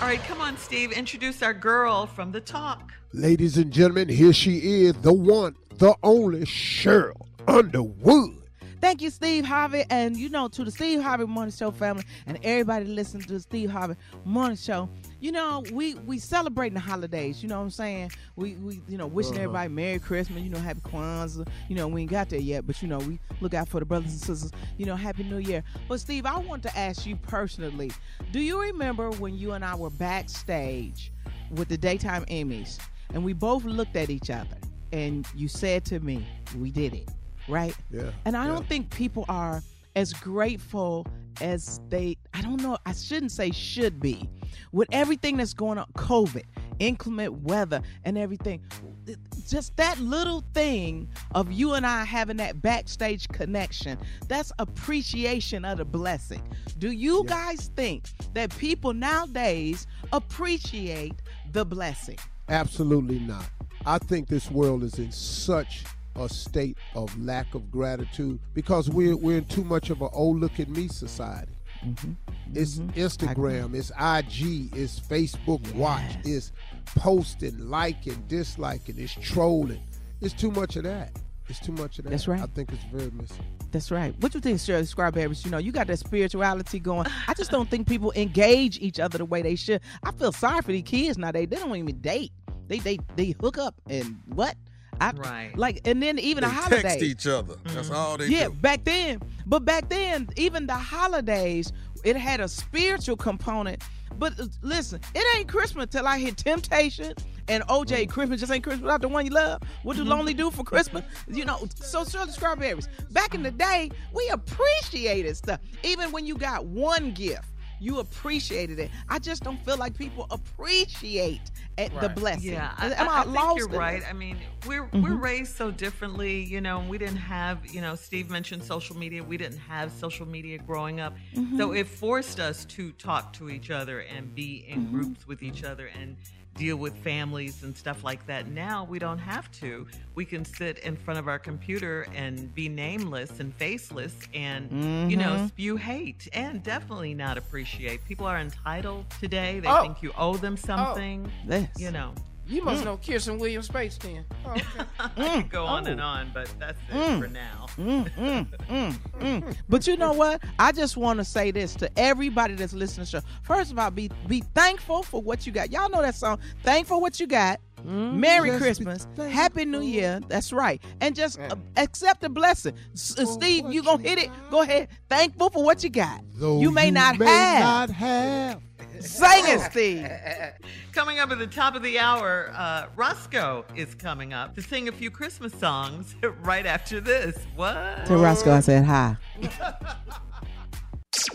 All right, come on, Steve. Introduce our girl from the talk. Ladies and gentlemen, here she is, the one, the only Sheryl Underwood. Thank you, Steve Harvey, and you know to the Steve Harvey Morning Show family and everybody listening to the Steve Harvey Morning Show. You know, we we celebrating the holidays. You know what I'm saying? We we you know wishing Uh-huh. everybody Merry Christmas. You know, Happy Kwanzaa. You know, we ain't got there yet, but you know we look out for the brothers and sisters. You know, Happy New Year. But Steve, I want to ask you personally. Do you remember when you and I were backstage with the daytime Emmys, and we both looked at each other, and you said to me, "We did it." Right? Yeah. And I yeah. don't think people are as grateful as they, I don't know, I shouldn't say should be. With everything that's going on, COVID, inclement weather, and everything, just that little thing of you and I having that backstage connection, that's appreciation of the blessing. Do you guys think that people nowadays appreciate the blessing? Absolutely not. I think this world is in such a state of lack of gratitude because we're we're in too much of an oh look at me society. Mm-hmm. It's mm-hmm. Instagram, it's IG, it's Facebook Watch, it's posting, liking, disliking, it's trolling. It's too much of that. It's too much of that. That's right. I think it's very missing. That's right. What you think, Shirley Strawberries? You know, you got that spirituality going. I just don't think people engage each other the way they should. I feel sorry for these kids now. They they don't even date. They they they hook up and what? I, Right. Like and then even They the holidays. text each other. That's all they yeah, do. back then. But back then, even the holidays, it had a spiritual component. But uh, listen, it ain't Christmas till I hit Temptation and OJ. Mm. Christmas just ain't Christmas without the one you love. What do lonely do for Christmas? You know, so Shirley Strawberries. Back in the day, we appreciated stuff. Even when you got one gift, you appreciated it. I just don't feel like people appreciate at the blessing. Yeah, I, Am I, I, I think lost you're right. this? I mean, we're we're Mhm. raised so differently, you know. and We didn't have, you know, Steve mentioned social media. We didn't have social media growing up, so Mhm. it forced us to talk to each other and be in Mhm. groups with each other and deal with families and stuff like that. Now we don't have to. We can sit in front of our computer and be nameless and faceless and, you know, Mhm. spew hate and definitely not appreciate. People are entitled today. They Oh. think you owe them something. Yes. You know. You must Mm. know Kirsten Williams Space then. Oh, okay. I could go on and on, but that's it Mm. for now. Mm, mm, mm, mm. But you know what? I just want to say this to everybody that's listening to the show. First of all, be be thankful for what you got. Y'all know that song. Thankful what you got. Merry Just Christmas. Happy New Year. That's right. And just uh, accept the blessing. S- uh, Steve, you going to hit it? Go ahead. Thankful for what you got. Though you may not have. not have. Sing it, Steve. Coming up at the top of the hour, uh, Roscoe is coming up to sing a few Christmas songs right after this. What? To Roscoe, I said hi.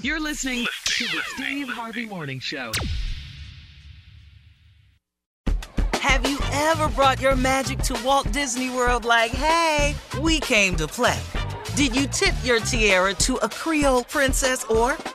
You're listening to the Steve Harvey Morning Show. Have you ever brought your magic to Walt Disney World like, hey, we came to play? Did you tip your tiara to a Creole princess or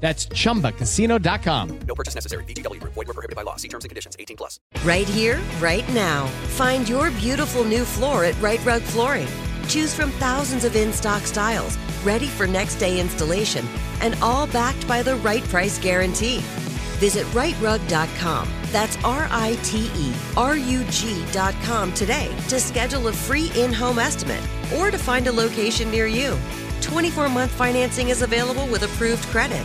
That's chumbacasino.com. No purchase necessary. VGW Group. Void were prohibited by law. See terms and conditions. 18 plus. Right here, right now. Find your beautiful new floor at Rite Rug Flooring. Choose from thousands of in stock styles, ready for next day installation, and all backed by the right price guarantee. Visit rightrug.com. That's R I T E R U G.com today to schedule a free in home estimate or to find a location near you. 24 month financing is available with approved credit.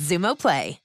Xumo Play.